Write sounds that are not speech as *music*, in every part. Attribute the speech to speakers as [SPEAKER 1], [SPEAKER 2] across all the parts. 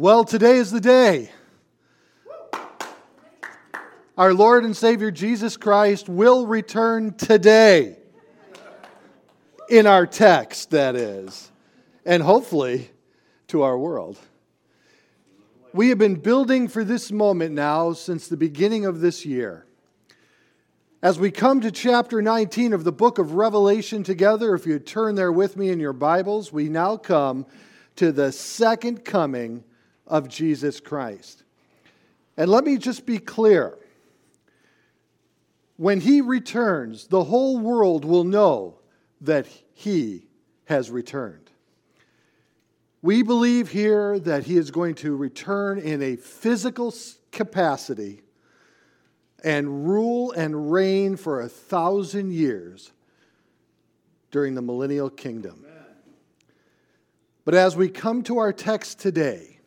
[SPEAKER 1] Well, today is the day. Our Lord and Savior Jesus Christ will return today. In our text, that is, and hopefully to our world. We have been building for this moment now since the beginning of this year. As we come to chapter 19 of the book of Revelation together, if you turn there with me in your Bibles, we now come to the second coming of Jesus Christ. And let me just be clear. When he returns, the whole world will know that he has returned. We believe here that he is going to return in a physical capacity and rule and reign for a thousand years during the millennial kingdom. But as we come to our text today,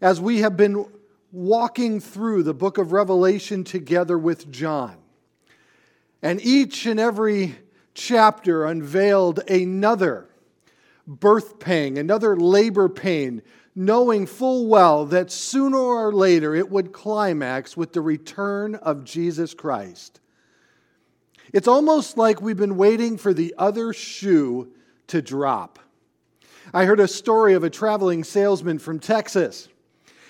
[SPEAKER 1] as we have been walking through the book of Revelation together with John. And each and every chapter unveiled another birth pang, another labor pain, knowing full well that sooner or later it would climax with the return of Jesus Christ. It's almost like we've been waiting for the other shoe to drop. I heard a story of a traveling salesman from Texas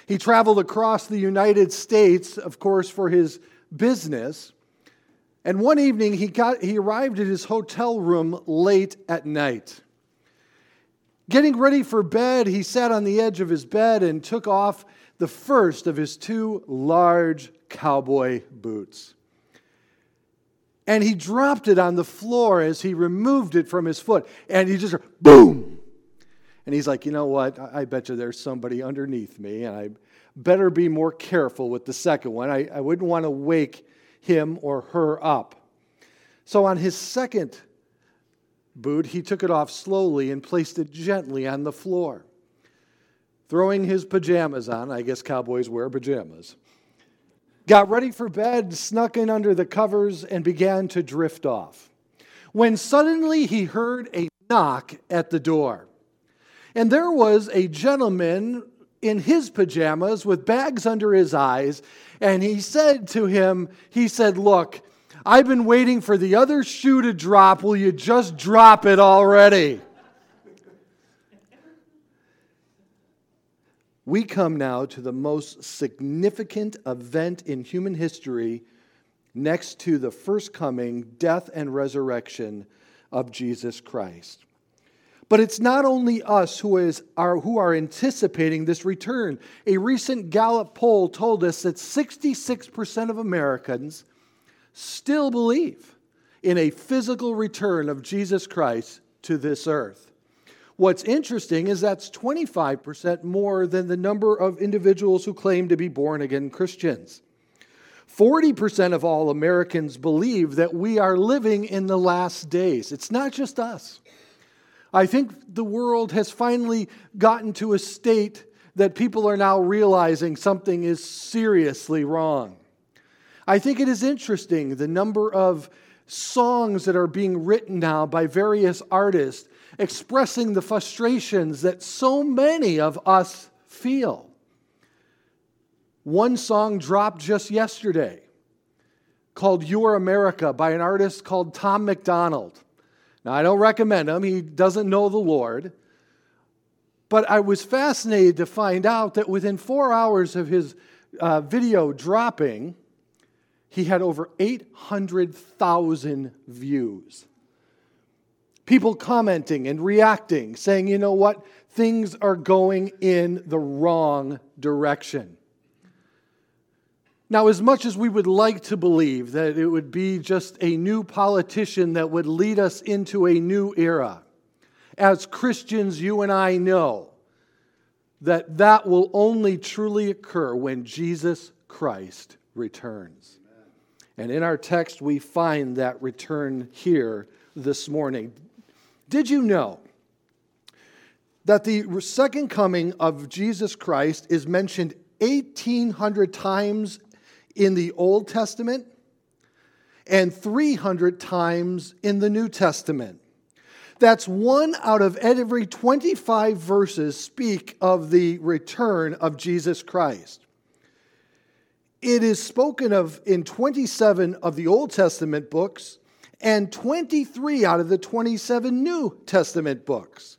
[SPEAKER 1] he traveled across the United States, of course, for his business. And one evening, he, got, he arrived at his hotel room late at night. Getting ready for bed, he sat on the edge of his bed and took off the first of his two large cowboy boots. And he dropped it on the floor as he removed it from his foot. And he just, boom! And he's like, you know what? I bet you there's somebody underneath me, and I better be more careful with the second one. I, I wouldn't want to wake him or her up. So on his second boot, he took it off slowly and placed it gently on the floor. Throwing his pajamas on, I guess cowboys wear pajamas, got ready for bed, snuck in under the covers, and began to drift off. When suddenly he heard a knock at the door. And there was a gentleman in his pajamas with bags under his eyes. And he said to him, He said, Look, I've been waiting for the other shoe to drop. Will you just drop it already? We come now to the most significant event in human history next to the first coming, death, and resurrection of Jesus Christ. But it's not only us who, is, are, who are anticipating this return. A recent Gallup poll told us that 66% of Americans still believe in a physical return of Jesus Christ to this earth. What's interesting is that's 25% more than the number of individuals who claim to be born again Christians. 40% of all Americans believe that we are living in the last days. It's not just us. I think the world has finally gotten to a state that people are now realizing something is seriously wrong. I think it is interesting the number of songs that are being written now by various artists expressing the frustrations that so many of us feel. One song dropped just yesterday called Your America by an artist called Tom MacDonald. Now, I don't recommend him, he doesn't know the Lord. But I was fascinated to find out that within four hours of his uh, video dropping, he had over 800,000 views. People commenting and reacting, saying, you know what, things are going in the wrong direction. Now, as much as we would like to believe that it would be just a new politician that would lead us into a new era, as Christians, you and I know that that will only truly occur when Jesus Christ returns. And in our text, we find that return here this morning. Did you know that the second coming of Jesus Christ is mentioned 1,800 times in the Old Testament and 300 times in the New Testament. That's one out of every 25 verses speak of the return of Jesus Christ. It is spoken of in 27 of the Old Testament books and 23 out of the 27 New Testament books.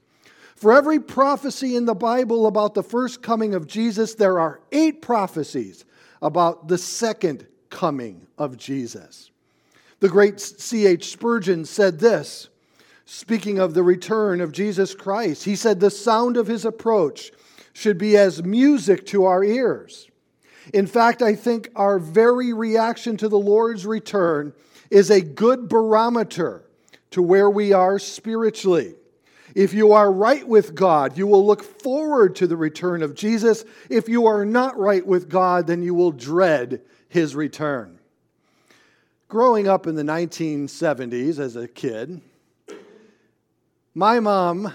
[SPEAKER 1] For every prophecy in the Bible about the first coming of Jesus, there are eight prophecies about the second coming of Jesus. The great C.H. Spurgeon said this, speaking of the return of Jesus Christ. He said, The sound of his approach should be as music to our ears. In fact, I think our very reaction to the Lord's return is a good barometer to where we are spiritually. If you are right with God, you will look forward to the return of Jesus. If you are not right with God, then you will dread his return. Growing up in the 1970s as a kid, my mom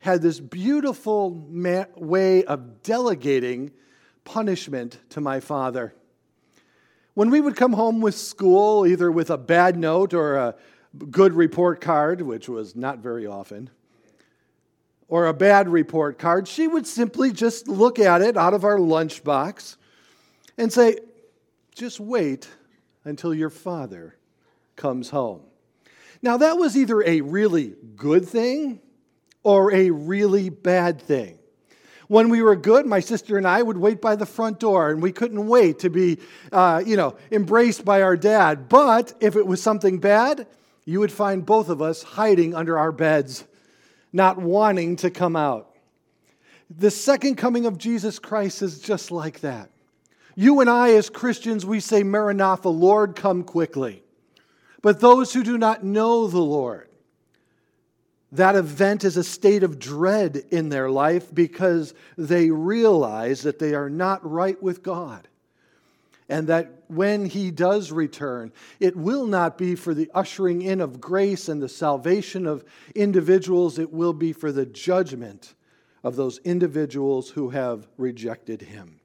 [SPEAKER 1] had this beautiful way of delegating punishment to my father. When we would come home with school, either with a bad note or a good report card, which was not very often, or a bad report card, she would simply just look at it out of our lunchbox and say, Just wait until your father comes home. Now, that was either a really good thing or a really bad thing. When we were good, my sister and I would wait by the front door, and we couldn't wait to be, uh, you know, embraced by our dad. But if it was something bad, you would find both of us hiding under our beds, not wanting to come out. The second coming of Jesus Christ is just like that. You and I, as Christians, we say, Maranatha, Lord, come quickly. But those who do not know the Lord, that event is a state of dread in their life because they realize that they are not right with God. And that when He does return, it will not be for the ushering in of grace and the salvation of individuals, it will be for the judgment of those individuals who have rejected Him.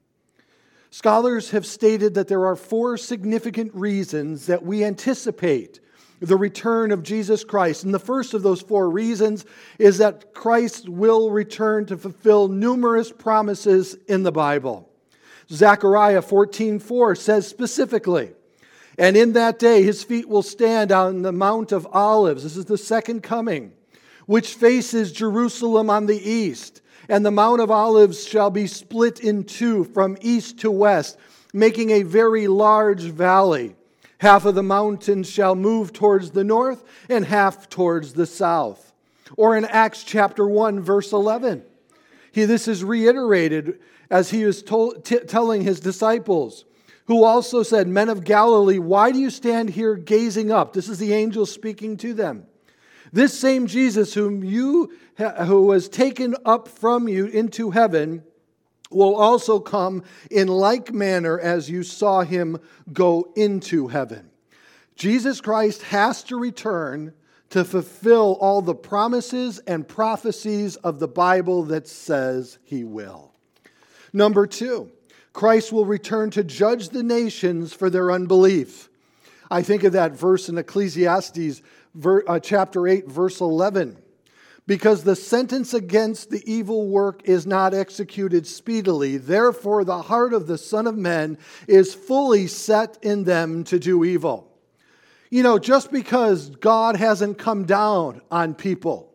[SPEAKER 1] Scholars have stated that there are four significant reasons that we anticipate the return of Jesus Christ. And the first of those four reasons is that Christ will return to fulfill numerous promises in the Bible. Zechariah 14:4 says specifically, and in that day his feet will stand on the Mount of Olives. This is the second coming, which faces Jerusalem on the east. And the Mount of Olives shall be split in two from east to west, making a very large valley. Half of the mountains shall move towards the north, and half towards the south. Or in Acts chapter 1, verse 11, he, this is reiterated as he is told, t- telling his disciples, who also said, Men of Galilee, why do you stand here gazing up? This is the angel speaking to them. This same Jesus, whom you, who was taken up from you into heaven, will also come in like manner as you saw him go into heaven. Jesus Christ has to return to fulfill all the promises and prophecies of the Bible that says he will. Number two, Christ will return to judge the nations for their unbelief. I think of that verse in Ecclesiastes, uh, chapter 8, verse 11 because the sentence against the evil work is not executed speedily. Therefore, the heart of the Son of Men is fully set in them to do evil. You know, just because God hasn't come down on people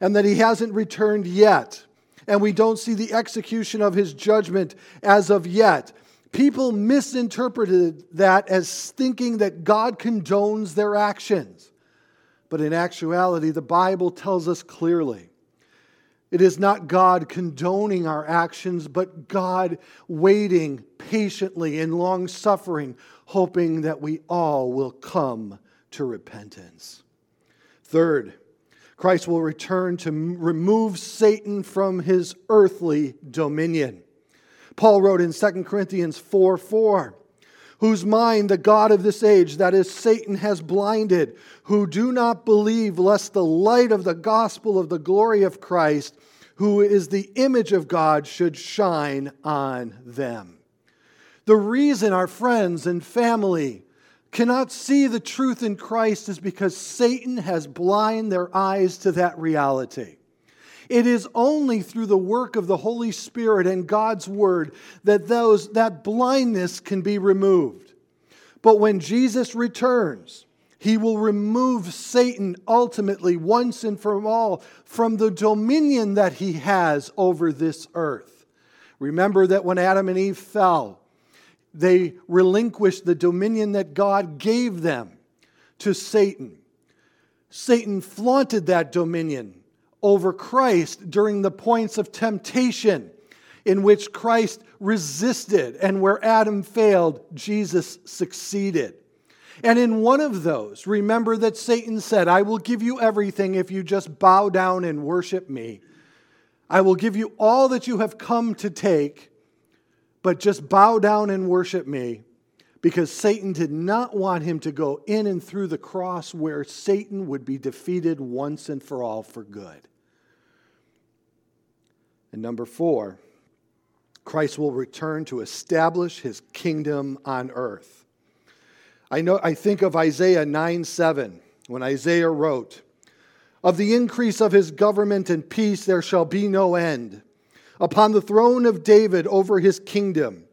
[SPEAKER 1] and that he hasn't returned yet, and we don't see the execution of his judgment as of yet, people misinterpreted that as thinking that God condones their actions. But in actuality, the Bible tells us clearly it is not God condoning our actions, but God waiting patiently and long suffering, hoping that we all will come to repentance. Third, Christ will return to remove Satan from his earthly dominion. Paul wrote in 2 Corinthians 4 4 whose mind the God of this age, that is, Satan, has blinded, who do not believe, lest the light of the gospel of the glory of Christ, who is the image of God, should shine on them. The reason our friends and family cannot see the truth in Christ is because Satan has blinded their eyes to that reality. It is only through the work of the Holy Spirit and God's Word that those, that blindness can be removed. But when Jesus returns, he will remove Satan ultimately, once and for all, from the dominion that he has over this earth. Remember that when Adam and Eve fell, they relinquished the dominion that God gave them to Satan. Satan flaunted that dominion over Christ during the points of temptation in which Christ resisted and where Adam failed, Jesus succeeded. And in one of those, remember that Satan said, I will give you everything if you just bow down and worship me. I will give you all that you have come to take, but just bow down and worship me. Because Satan did not want him to go in and through the cross where Satan would be defeated once and for all for good. And number four, Christ will return to establish his kingdom on earth. I, know, I think of Isaiah 9 7, when Isaiah wrote, Of the increase of his government and peace there shall be no end, upon the throne of David over his kingdom,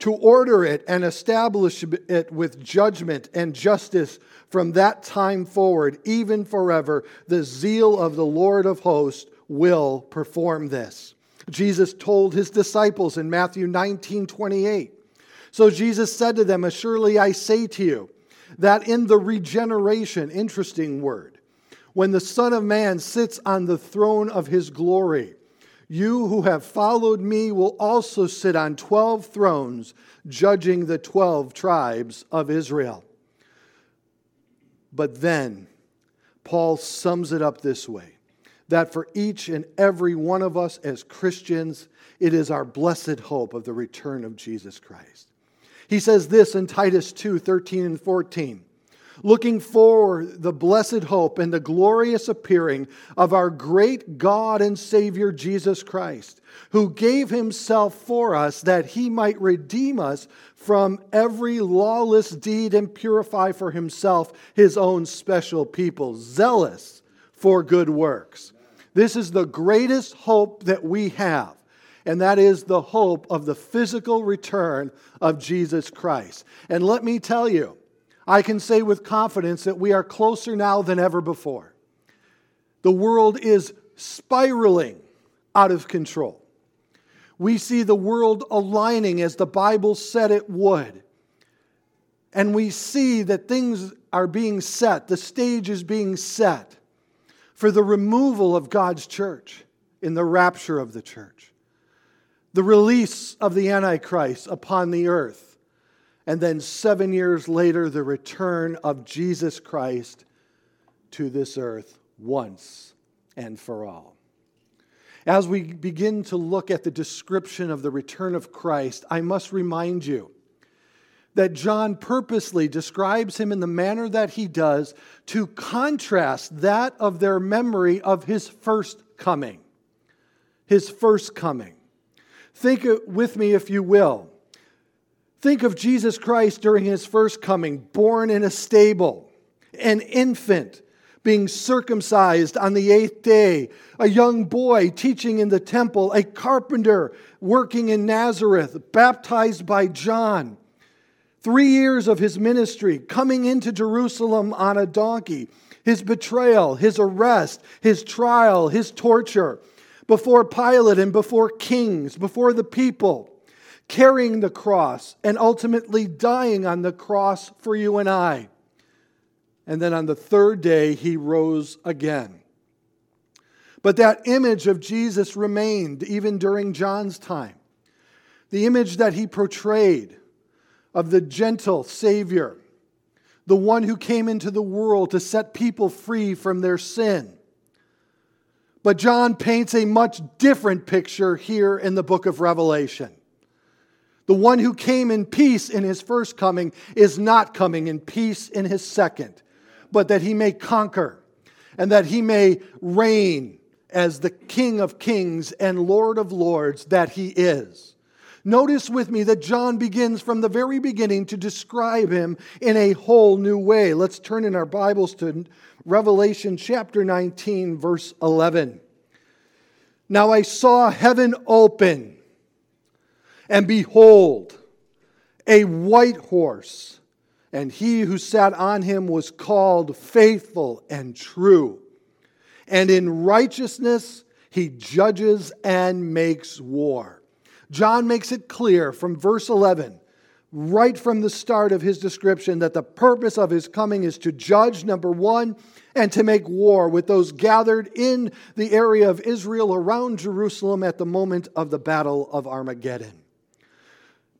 [SPEAKER 1] to order it and establish it with judgment and justice from that time forward, even forever. The zeal of the Lord of hosts will perform this. Jesus told his disciples in Matthew 19 28. So Jesus said to them, Surely I say to you, that in the regeneration, interesting word, when the Son of Man sits on the throne of his glory, you who have followed me will also sit on 12 thrones, judging the 12 tribes of Israel. But then, Paul sums it up this way that for each and every one of us as Christians, it is our blessed hope of the return of Jesus Christ. He says this in Titus 2 13 and 14 looking for the blessed hope and the glorious appearing of our great God and Savior Jesus Christ, who gave himself for us that he might redeem us from every lawless deed and purify for himself his own special people, zealous for good works. This is the greatest hope that we have, and that is the hope of the physical return of Jesus Christ. And let me tell you, I can say with confidence that we are closer now than ever before. The world is spiraling out of control. We see the world aligning as the Bible said it would. And we see that things are being set, the stage is being set for the removal of God's church in the rapture of the church, the release of the Antichrist upon the earth, and then seven years later, the return of Jesus Christ to this earth once and for all. As we begin to look at the description of the return of Christ, I must remind you that John purposely describes him in the manner that he does to contrast that of their memory of his first coming. His first coming. Think with me, if you will. Think of Jesus Christ during his first coming, born in a stable, an infant, being circumcised on the eighth day, a young boy teaching in the temple, a carpenter working in Nazareth, baptized by John. Three years of his ministry, coming into Jerusalem on a donkey, his betrayal, his arrest, his trial, his torture, before Pilate and before kings, before the people, carrying the cross and ultimately dying on the cross for you and I. And then on the third day, he rose again. But that image of Jesus remained even during John's time. The image that he portrayed of the gentle Savior, the one who came into the world to set people free from their sin. But John paints a much different picture here in the book of Revelation. The one who came in peace in his first coming is not coming in peace in his second, but that he may conquer and that he may reign as the King of kings and Lord of lords that he is. Notice with me that John begins from the very beginning to describe him in a whole new way. Let's turn in our Bibles to Revelation chapter 19, verse 11. Now I saw heaven open, and behold, a white horse, and he who sat on him was called faithful and true. And in righteousness he judges and makes war. John makes it clear from verse 11, right from the start of his description, that the purpose of his coming is to judge, number one, and to make war with those gathered in the area of Israel around Jerusalem at the moment of the Battle of Armageddon.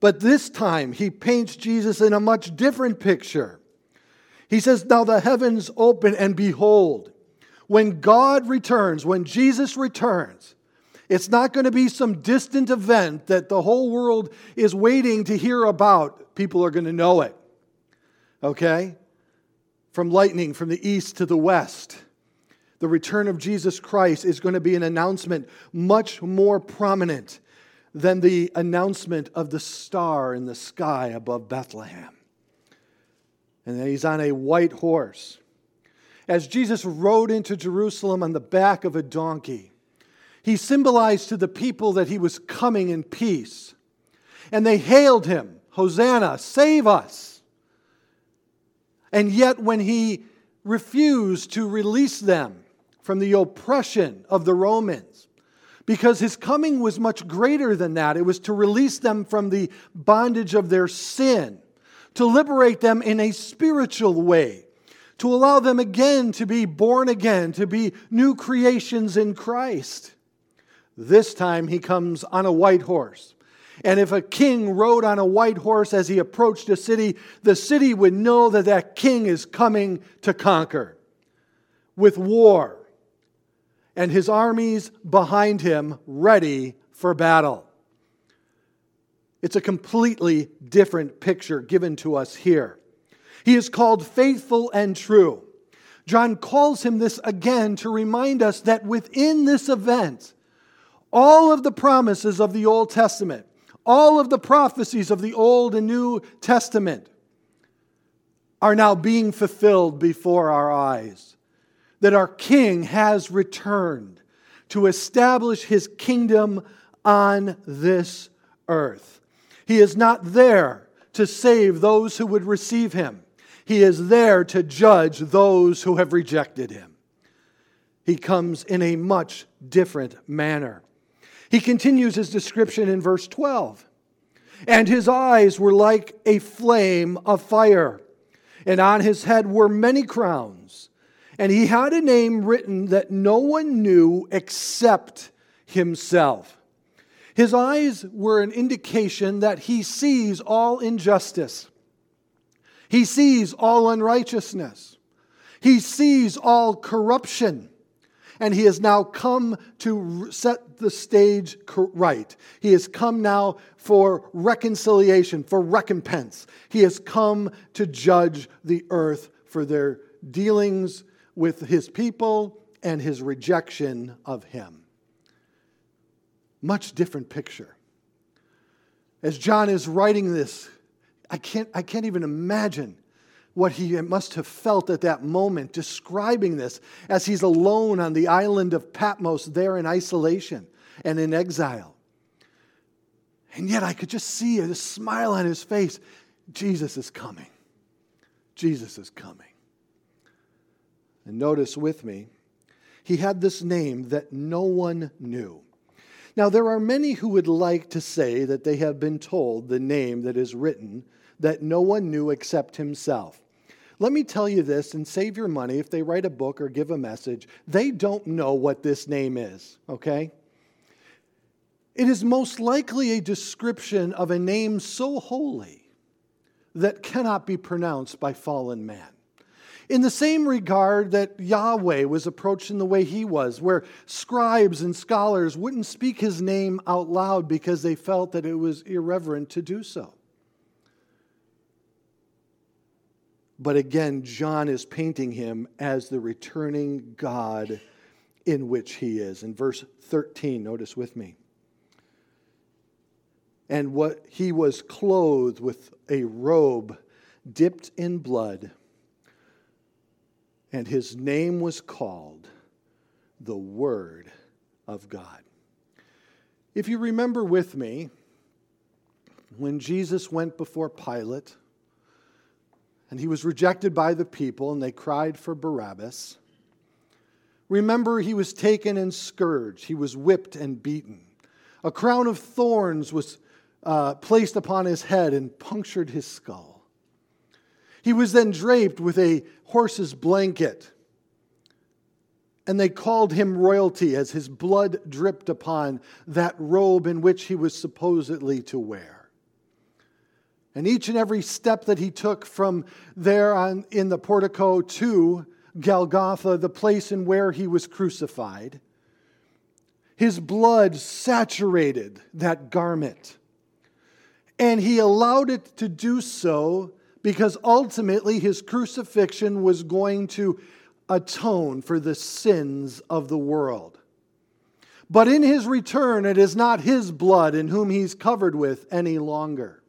[SPEAKER 1] But this time, he paints Jesus in a much different picture. He says, Now the heavens open, and behold, when God returns, when Jesus returns, it's not going to be some distant event that the whole world is waiting to hear about. People are going to know it. Okay? From lightning from the east to the west. The return of Jesus Christ is going to be an announcement much more prominent than the announcement of the star in the sky above Bethlehem. And he's on a white horse. As Jesus rode into Jerusalem on the back of a donkey, he symbolized to the people that he was coming in peace. And they hailed him, Hosanna, save us. And yet, when he refused to release them from the oppression of the Romans, because his coming was much greater than that, it was to release them from the bondage of their sin, to liberate them in a spiritual way, to allow them again to be born again, to be new creations in Christ. This time he comes on a white horse. And if a king rode on a white horse as he approached a city, the city would know that that king is coming to conquer with war and his armies behind him ready for battle. It's a completely different picture given to us here. He is called faithful and true. John calls him this again to remind us that within this event, all of the promises of the Old Testament, all of the prophecies of the Old and New Testament are now being fulfilled before our eyes. That our King has returned to establish his kingdom on this earth. He is not there to save those who would receive him, he is there to judge those who have rejected him. He comes in a much different manner. He continues his description in verse 12. And his eyes were like a flame of fire, and on his head were many crowns. And he had a name written that no one knew except himself. His eyes were an indication that he sees all injustice. He sees all unrighteousness. He sees all corruption and he has now come to set the stage right. He has come now for reconciliation, for recompense. He has come to judge the earth for their dealings with his people and his rejection of him. Much different picture. As John is writing this, I can't, I can't even imagine what he must have felt at that moment, describing this as he's alone on the island of Patmos, there in isolation and in exile. And yet I could just see a smile on his face. Jesus is coming. Jesus is coming. And notice with me, he had this name that no one knew. Now, there are many who would like to say that they have been told the name that is written that no one knew except himself. Let me tell you this and save your money if they write a book or give a message, they don't know what this name is, okay? It is most likely a description of a name so holy that cannot be pronounced by fallen man. In the same regard that Yahweh was approached in the way he was, where scribes and scholars wouldn't speak his name out loud because they felt that it was irreverent to do so. But again, John is painting him as the returning God in which he is. In verse 13, notice with me. and what he was clothed with a robe dipped in blood, and his name was called the Word of God. If you remember with me, when Jesus went before Pilate and he was rejected by the people and they cried for Barabbas, remember he was taken and scourged, he was whipped and beaten. A crown of thorns was uh, placed upon his head and punctured his skull. He was then draped with a horse's blanket and they called him royalty as his blood dripped upon that robe in which he was supposedly to wear. And each and every step that he took from there on, in the portico to Golgotha, the place in where he was crucified, his blood saturated that garment. And he allowed it to do so because ultimately his crucifixion was going to atone for the sins of the world. But in his return, it is not his blood in whom he's covered with any longer.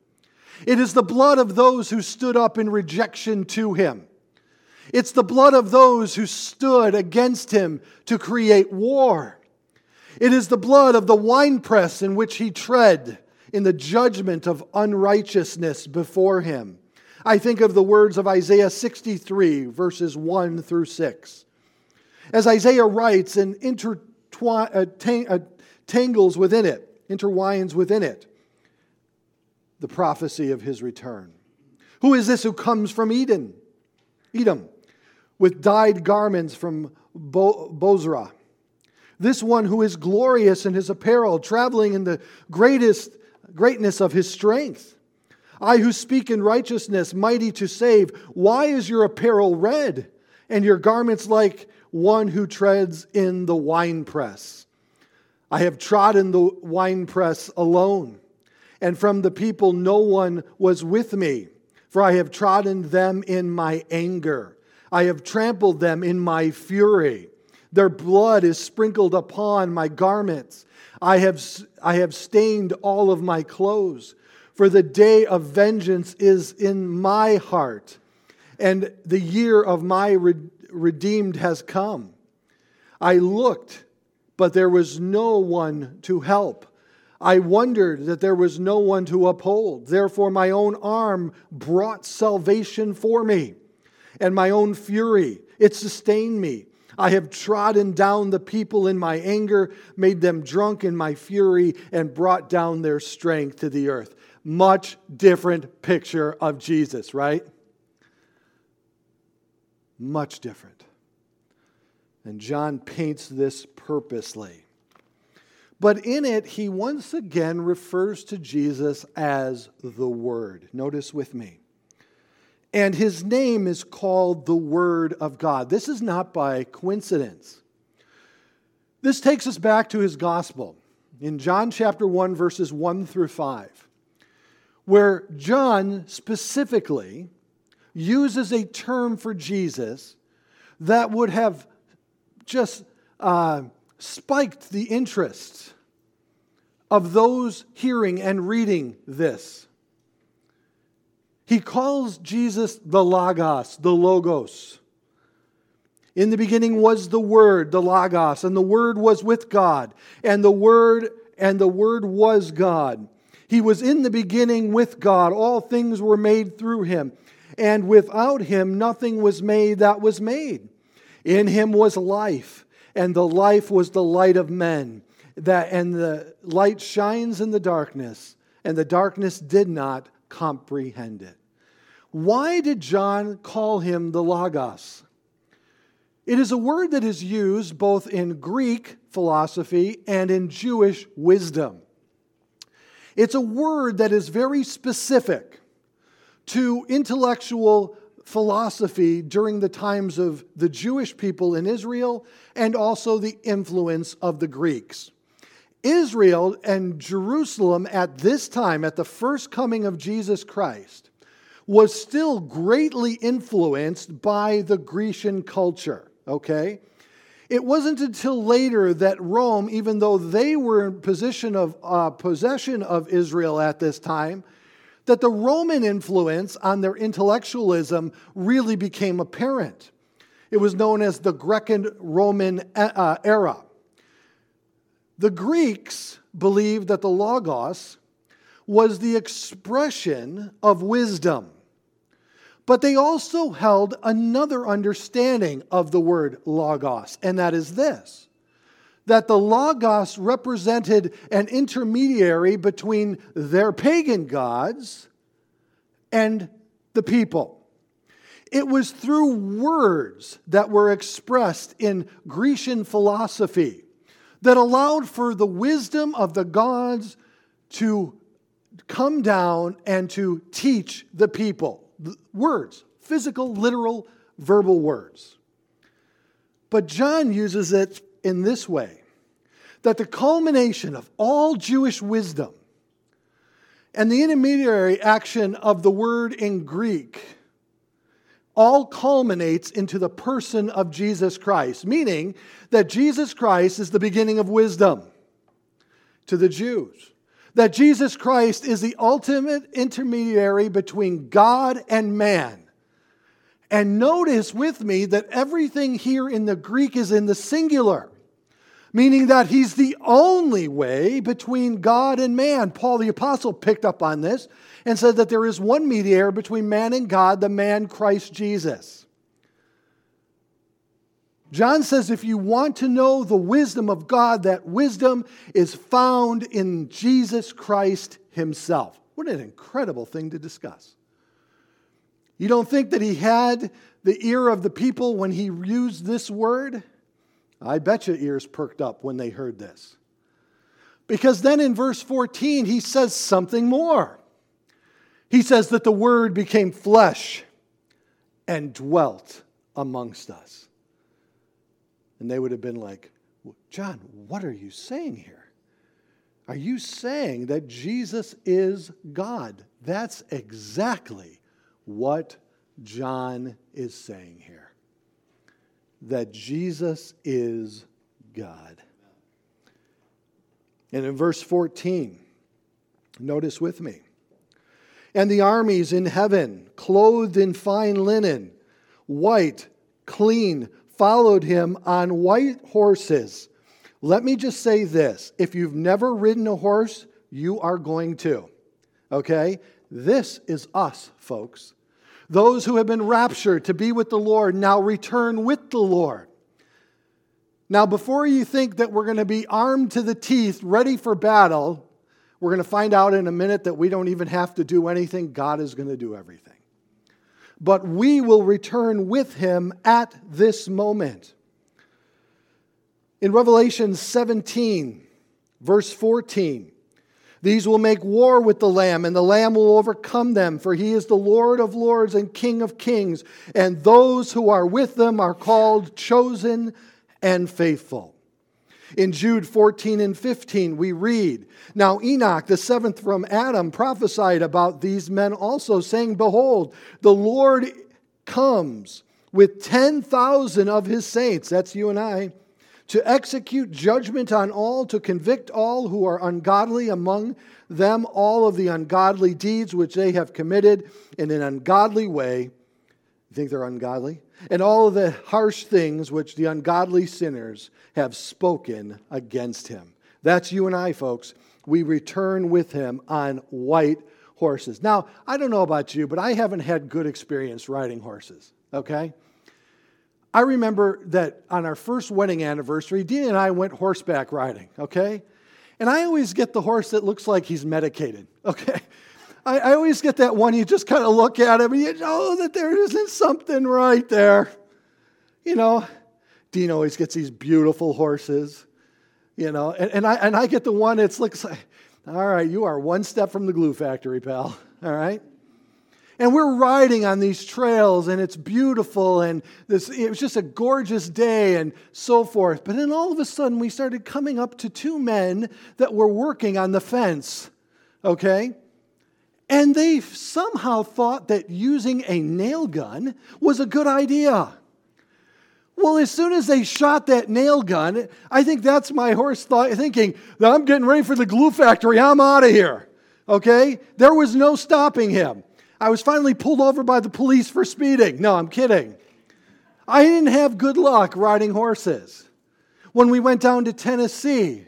[SPEAKER 1] It is the blood of those who stood up in rejection to him. It's the blood of those who stood against him to create war. It is the blood of the winepress in which he tread in the judgment of unrighteousness before him. I think of the words of Isaiah 63, verses 1 through 6. As Isaiah writes and uh, uh, tangles within it, intertwines within it, the prophecy of his return. Who is this who comes from Eden? Edom, with dyed garments from Bo- Bozrah. This one who is glorious in his apparel, traveling in the greatest greatness of his strength. I who speak in righteousness, mighty to save, why is your apparel red and your garments like one who treads in the winepress? I have trodden the winepress alone, and from the people no one was with me, for I have trodden them in my anger. I have trampled them in my fury. Their blood is sprinkled upon my garments. I have, I have stained all of my clothes for the day of vengeance is in my heart, and the year of my redeemed has come. I looked, but there was no one to help. I wondered that there was no one to uphold. Therefore, my own arm brought salvation for me, and my own fury, it sustained me. I have trodden down the people in my anger, made them drunk in my fury, and brought down their strength to the earth much different picture of Jesus, right? Much different. And John paints this purposely. But in it, he once again refers to Jesus as the Word. Notice with me. And his name is called the Word of God. This is not by coincidence. This takes us back to his gospel in John chapter 1, verses 1 through 5 where John specifically uses a term for Jesus that would have just uh, spiked the interest of those hearing and reading this. He calls Jesus the Logos, the Logos. In the beginning was the Word, the Logos, and the Word was with God, and the Word and the Word was God. He was in the beginning with God. All things were made through him. And without him, nothing was made that was made. In him was life, and the life was the light of men. That, and the light shines in the darkness, and the darkness did not comprehend it. Why did John call him the Logos? It is a word that is used both in Greek philosophy and in Jewish wisdom. It's a word that is very specific to intellectual philosophy during the times of the Jewish people in Israel and also the influence of the Greeks. Israel and Jerusalem at this time, at the first coming of Jesus Christ, was still greatly influenced by the Grecian culture, okay? It wasn't until later that Rome, even though they were in position of uh, possession of Israel at this time, that the Roman influence on their intellectualism really became apparent. It was known as the Greco Roman uh, era. The Greeks believed that the Logos was the expression of wisdom. But they also held another understanding of the word logos, and that is this that the logos represented an intermediary between their pagan gods and the people. It was through words that were expressed in Grecian philosophy that allowed for the wisdom of the gods to come down and to teach the people words, physical, literal, verbal words. But John uses it in this way that the culmination of all Jewish wisdom and the intermediary action of the word in Greek all culminates into the person of Jesus Christ, meaning that Jesus Christ is the beginning of wisdom to the Jews that Jesus Christ is the ultimate intermediary between God and man. And notice with me that everything here in the Greek is in the singular, meaning that he's the only way between God and man. Paul the Apostle picked up on this and said that there is one mediator between man and God, the man Christ Jesus. John says if you want to know the wisdom of God, that wisdom is found in Jesus Christ himself. What an incredible thing to discuss. You don't think that he had the ear of the people when he used this word? I bet your ears perked up when they heard this. Because then in verse 14, he says something more. He says that the word became flesh and dwelt amongst us. And they would have been like, John, what are you saying here? Are you saying that Jesus is God? That's exactly what John is saying here. That Jesus is God. And in verse 14, notice with me. And the armies in heaven, clothed in fine linen, white, clean, followed him on white horses. Let me just say this if you've never ridden a horse, you are going to. Okay? This is us, folks. Those who have been raptured to be with the Lord now return with the Lord. Now, before you think that we're going to be armed to the teeth, ready for battle, we're going to find out in a minute that we don't even have to do anything. God is going to do everything but we will return with him at this moment. In Revelation 17, verse 14, these will make war with the Lamb, and the Lamb will overcome them, for he is the Lord of lords and King of kings, and those who are with them are called chosen and faithful. In Jude 14 and 15, we read Now Enoch, the seventh from Adam, prophesied about these men also, saying, Behold, the Lord comes with 10,000 of his saints, that's you and I, to execute judgment on all, to convict all who are ungodly among them, all of the ungodly deeds which they have committed in an ungodly way. You think they're ungodly? And all of the harsh things which the ungodly sinners have spoken against him. That's you and I, folks. We return with him on white horses. Now, I don't know about you, but I haven't had good experience riding horses, okay? I remember that on our first wedding anniversary, Dean and I went horseback riding, okay? And I always get the horse that looks like he's medicated, *laughs* okay? I, I always get that one, you just kind of look at him and you know that there isn't something right there. You know, Dean always gets these beautiful horses, you know, and, and, I, and I get the one that's looks like, all right, you are one step from the glue factory, pal, all right? And we're riding on these trails, and it's beautiful, and this, it was just a gorgeous day, and so forth. But then all of a sudden, we started coming up to two men that were working on the fence, okay? And they somehow thought that using a nail gun was a good idea. Well, as soon as they shot that nail gun, I think that's my horse thought, thinking, that I'm getting ready for the glue factory. I'm out of here. Okay? There was no stopping him. I was finally pulled over by the police for speeding. No, I'm kidding. I didn't have good luck riding horses. When we went down to Tennessee,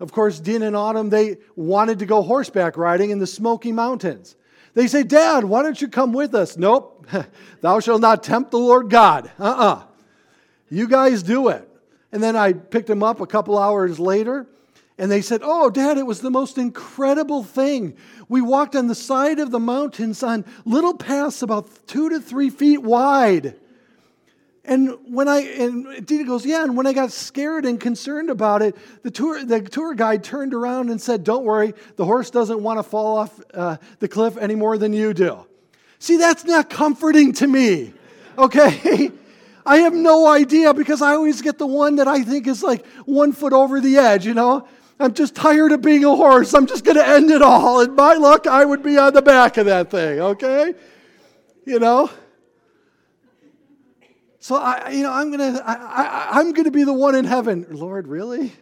[SPEAKER 1] of course, Dean and Autumn, they wanted to go horseback riding in the Smoky Mountains. They say, Dad, why don't you come with us? Nope, *laughs* thou shalt not tempt the Lord God. Uh uh-uh. uh You guys do it. And then I picked them up a couple hours later, and they said, Oh, Dad, it was the most incredible thing. We walked on the side of the mountains on little paths about two to three feet wide. And when I and Dina goes, yeah, and when I got scared and concerned about it, the tour the tour guide turned around and said, "Don't worry, the horse doesn't want to fall off uh, the cliff any more than you do." See, that's not comforting to me. Okay, *laughs* I have no idea because I always get the one that I think is like one foot over the edge. You know, I'm just tired of being a horse. I'm just going to end it all. And my luck, I would be on the back of that thing. Okay, you know. So I, you know, I'm gonna, I, I, I'm gonna be the one in heaven. Lord, really?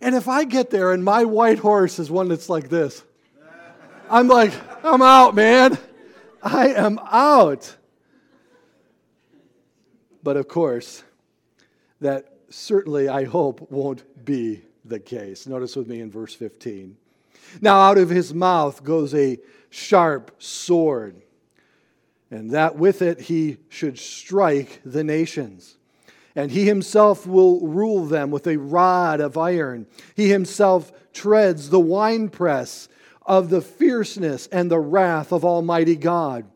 [SPEAKER 1] And if I get there and my white horse is one that's like this, I'm like, I'm out, man. I am out. But of course, that certainly, I hope, won't be the case. Notice with me in verse 15. Now, out of his mouth goes a sharp sword and that with it he should strike the nations. And he himself will rule them with a rod of iron. He himself treads the winepress of the fierceness and the wrath of Almighty God.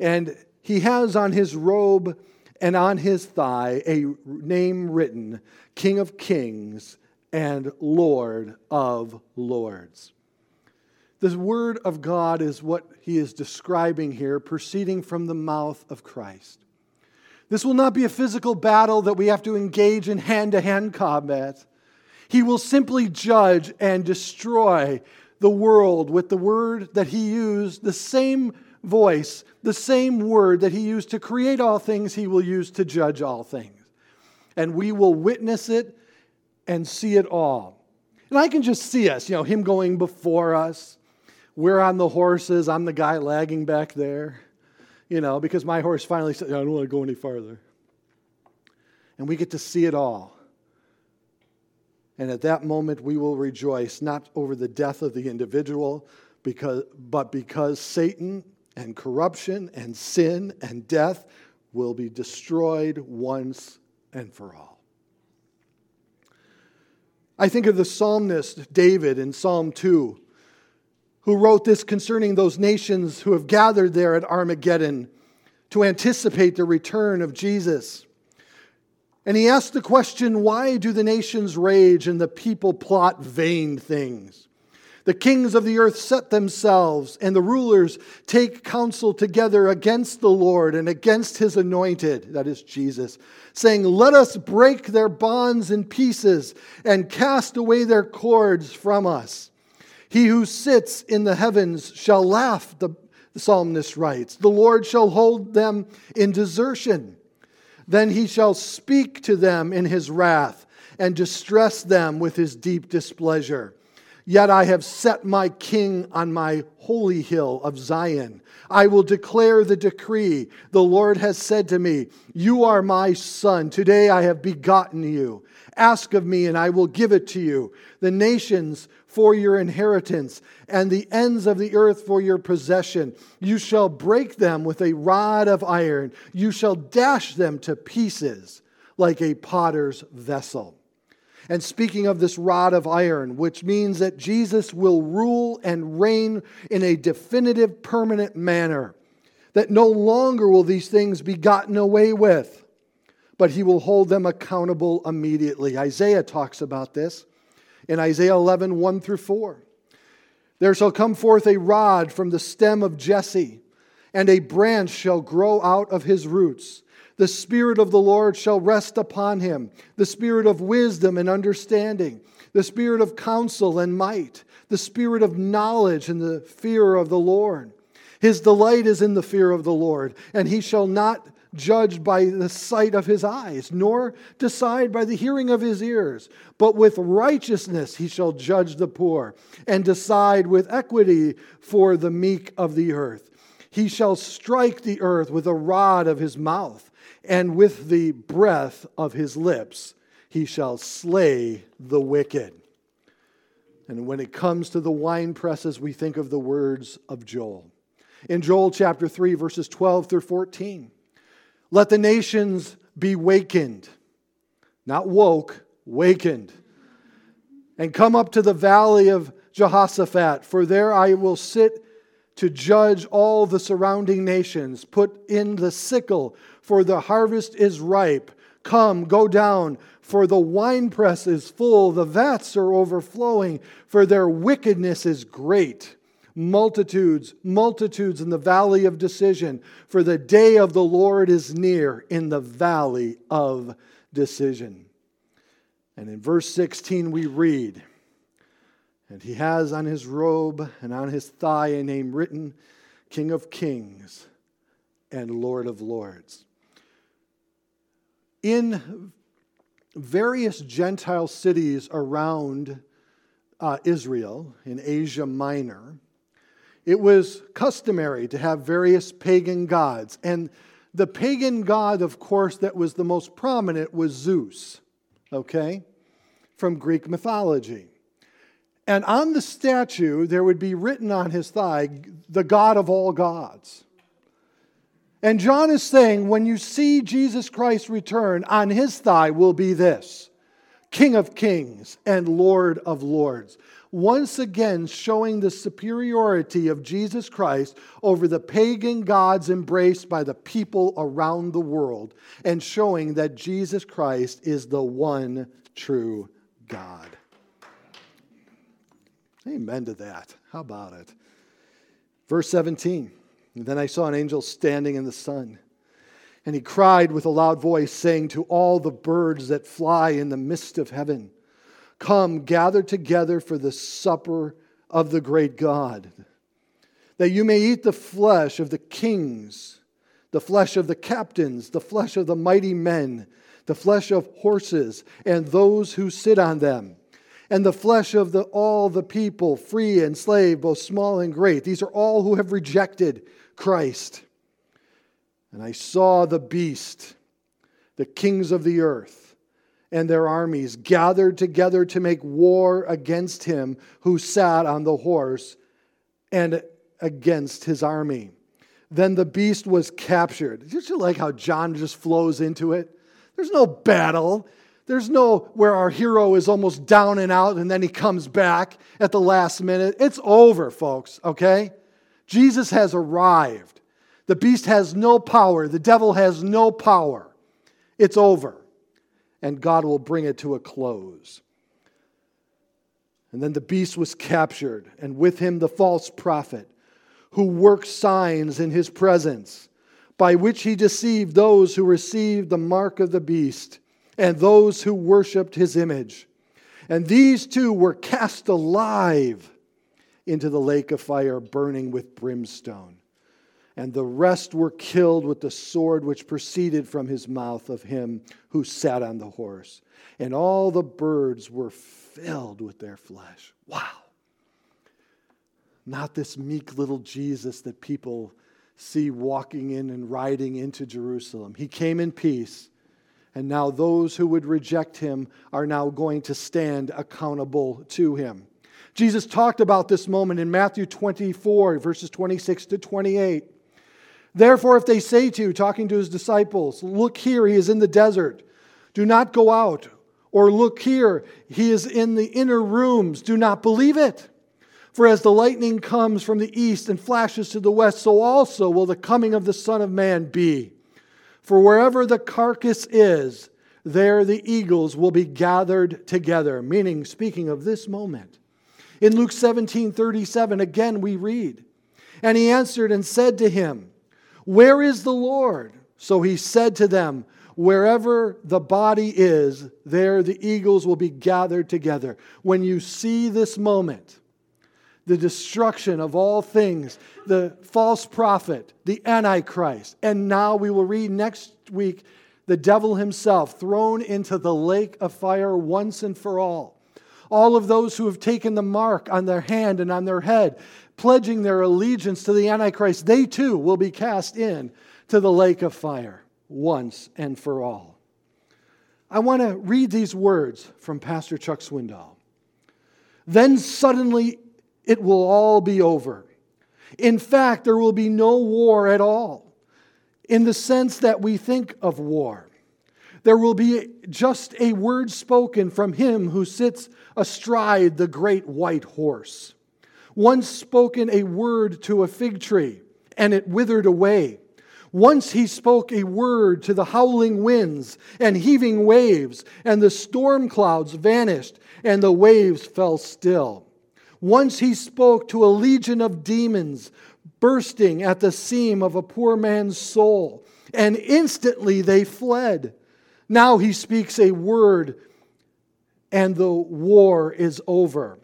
[SPEAKER 1] And he has on his robe and on his thigh a name written King of Kings and Lord of Lords. The word of God is what he is describing here, proceeding from the mouth of Christ. This will not be a physical battle that we have to engage in hand to hand combat. He will simply judge and destroy the world with the word that he used, the same voice, the same word that he used to create all things, he will use to judge all things. And we will witness it and see it all. And I can just see us, you know, him going before us, we're on the horses. I'm the guy lagging back there, you know, because my horse finally said, I don't want to go any farther. And we get to see it all. And at that moment, we will rejoice not over the death of the individual, because, but because Satan and corruption and sin and death will be destroyed once and for all. I think of the psalmist David in Psalm 2 who wrote this concerning those nations who have gathered there at Armageddon to anticipate the return of Jesus. And he asked the question why do the nations rage and the people plot vain things? The kings of the earth set themselves, and the rulers take counsel together against the Lord and against his anointed, that is Jesus, saying, Let us break their bonds in pieces and cast away their cords from us. He who sits in the heavens shall laugh, the, psalmist writes. The Lord shall hold them in desertion. Then he shall speak to them in his wrath and distress them with his deep displeasure. Yet I have set my king on my holy hill of Zion. I will declare the decree. The Lord has said to me, You are my son. Today I have begotten you. Ask of me, and I will give it to you. The nations for your inheritance, and the ends of the earth for your possession. You shall break them with a rod of iron, you shall dash them to pieces like a potter's vessel. And speaking of this rod of iron, which means that Jesus will rule and reign in a definitive, permanent manner, that no longer will these things be gotten away with, but he will hold them accountable immediately. Isaiah talks about this in Isaiah 11, 1 through 4. There shall come forth a rod from the stem of Jesse, and a branch shall grow out of his roots. The Spirit of the Lord shall rest upon him the Spirit of wisdom and understanding, the Spirit of counsel and might, the Spirit of knowledge and the fear of the Lord. His delight is in the fear of the Lord, and he shall not judge by the sight of his eyes, nor decide by the hearing of his ears. But with righteousness he shall judge the poor, and decide with equity for the meek of the earth. He shall strike the earth with a rod of his mouth, and with the breath of his lips he shall slay the wicked. And when it comes to the wine presses, we think of the words of Joel. In Joel chapter 3, verses 12 through 14, let the nations be wakened, not woke, wakened, and come up to the valley of Jehoshaphat, for there I will sit to judge all the surrounding nations. Put in the sickle, for the harvest is ripe. Come, go down, for the winepress is full, the vats are overflowing, for their wickedness is great. Multitudes, multitudes in the valley of decision, for the day of the Lord is near in the valley of decision. And in verse 16, we read, And he has on his robe and on his thigh a name written, King of Kings and Lord of Lords. In various Gentile cities around uh, Israel, in Asia Minor, it was customary to have various pagan gods. And the pagan god, of course, that was the most prominent was Zeus, okay, from Greek mythology. And on the statue, there would be written on his thigh, the God of all gods. And John is saying, when you see Jesus Christ return, on his thigh will be this King of kings and Lord of lords. Once again, showing the superiority of Jesus Christ over the pagan gods embraced by the people around the world, and showing that Jesus Christ is the one true God. Amen to that. How about it? Verse 17. Then I saw an angel standing in the sun. And he cried with a loud voice, saying to all the birds that fly in the midst of heaven, Come, gather together for the supper of the great God, that you may eat the flesh of the kings, the flesh of the captains, the flesh of the mighty men, the flesh of horses, and those who sit on them and the flesh of the, all the people, free and slave, both small and great. These are all who have rejected Christ. And I saw the beast, the kings of the earth, and their armies gathered together to make war against him who sat on the horse and against his army. Then the beast was captured. Just like how John just flows into it. There's no battle. There's no where our hero is almost down and out and then he comes back at the last minute. It's over, folks, okay? Jesus has arrived. The beast has no power, the devil has no power. It's over. And God will bring it to a close. And then the beast was captured, and with him the false prophet, who worked signs in his presence, by which he deceived those who received the mark of the beast and those who worshiped his image. And these two were cast alive into the lake of fire burning with brimstone. And the rest were killed with the sword which proceeded from his mouth of him who sat on the horse. And all the birds were filled with their flesh. Wow. Not this meek little Jesus that people see walking in and riding into Jerusalem. He came in peace and now those who would reject him are now going to stand accountable to him. Jesus talked about this moment in Matthew 24, verses 26 to 28. Therefore, if they say to you, talking to his disciples, Look here, he is in the desert, do not go out. Or look here, he is in the inner rooms, do not believe it. For as the lightning comes from the east and flashes to the west, so also will the coming of the Son of Man be. For wherever the carcass is, there the eagles will be gathered together. Meaning, speaking of this moment. In Luke 17 37, again we read, And he answered and said to him, Where is the Lord? So he said to them, Wherever the body is, there the eagles will be gathered together. When you see this moment, the destruction of all things, the false prophet, the Antichrist. And now we will read next week the devil himself thrown into the lake of fire once and for all. All of those who have taken the mark on their hand and on their head, pledging their allegiance to the Antichrist, they too will be cast in to the lake of fire once and for all. I want to read these words from Pastor Chuck Swindoll. Then suddenly it will all be over. In fact, there will be no war at all in the sense that we think of war. There will be just a word spoken from him who sits astride the great white horse. Once spoken a word to a fig tree, and it withered away. Once he spoke a word to the howling winds and heaving waves, and the storm clouds vanished, and the waves fell still. Once he spoke to a legion of demons, bursting at the seam of a poor man's soul, and instantly they fled. Now he speaks a word, and the war is over.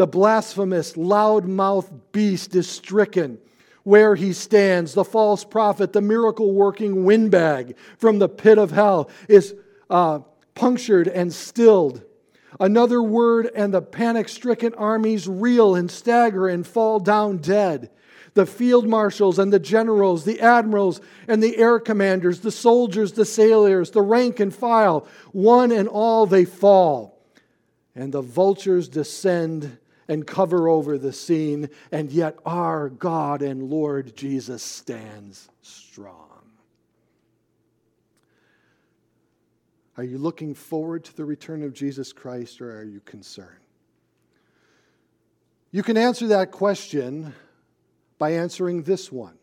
[SPEAKER 1] The blasphemous, loud mouthed beast is stricken where he stands. The false prophet, the miracle working windbag from the pit of hell, is uh, punctured and stilled. Another word, and the panic stricken armies reel and stagger and fall down dead. The field marshals and the generals, the admirals and the air commanders, the soldiers, the sailors, the rank and file, one and all they fall. And the vultures descend and cover over the scene, and yet our God and Lord Jesus stands strong. Are you looking forward to the return of Jesus Christ or are you concerned? You can answer that question by answering this one.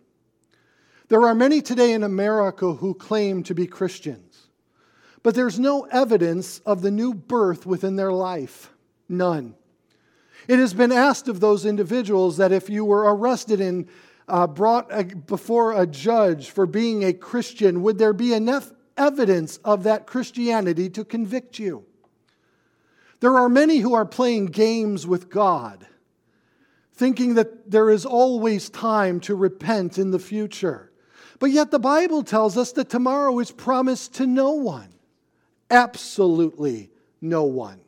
[SPEAKER 1] There are many today in America who claim to be Christians, but there's no evidence of the new birth within their life. None. It has been asked of those individuals that if you were arrested and uh, brought before a judge for being a Christian, would there be enough evidence of that Christianity to convict you. There are many who are playing games with God, thinking that there is always time to repent in the future. But yet the Bible tells us that tomorrow is promised to no one. Absolutely no one.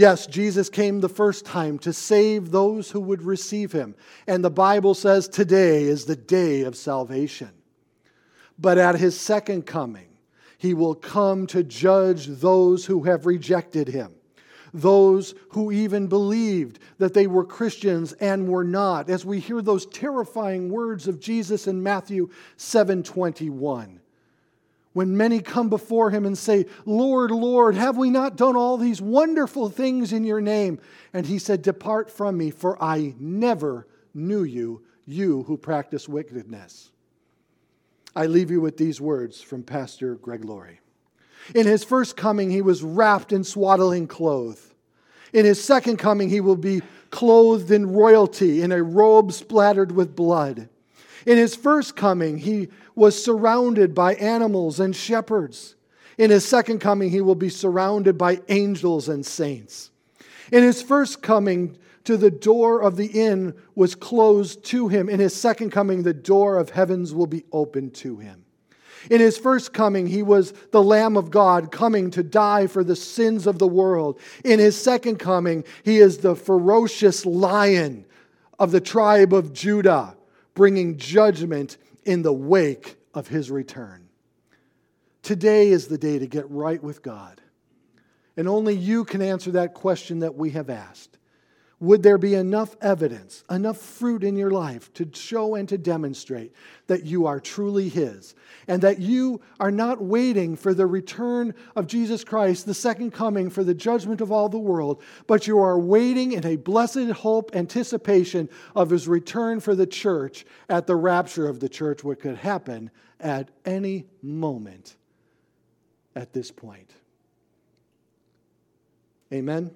[SPEAKER 1] Yes, Jesus came the first time to save those who would receive him. And the Bible says today is the day of salvation. But at his second coming, he will come to judge those who have rejected him, those who even believed that they were Christians and were not, as we hear those terrifying words of Jesus in Matthew 7:21. When many come before him and say, Lord, Lord, have we not done all these wonderful things in your name? And he said, Depart from me, for I never knew you, you who practice wickedness. I leave you with these words from Pastor Greg Laurie. In his first coming, he was wrapped in swaddling clothes. In his second coming, he will be clothed in royalty, in a robe splattered with blood. In his first coming, he was surrounded by animals and shepherds. In his second coming, he will be surrounded by angels and saints. In his first coming, to the door of the inn was closed to him. In his second coming, the door of heavens will be opened to him. In his first coming, he was the Lamb of God coming to die for the sins of the world. In his second coming, he is the ferocious lion of the tribe of Judah, bringing judgment in the wake of his return. Today is the day to get right with God. And only you can answer that question that we have asked would there be enough evidence, enough fruit in your life to show and to demonstrate that you are truly His and that you are not waiting for the return of Jesus Christ, the second coming for the judgment of all the world, but you are waiting in a blessed hope, anticipation of His return for the church at the rapture of the church, what could happen at any moment at this point? Amen.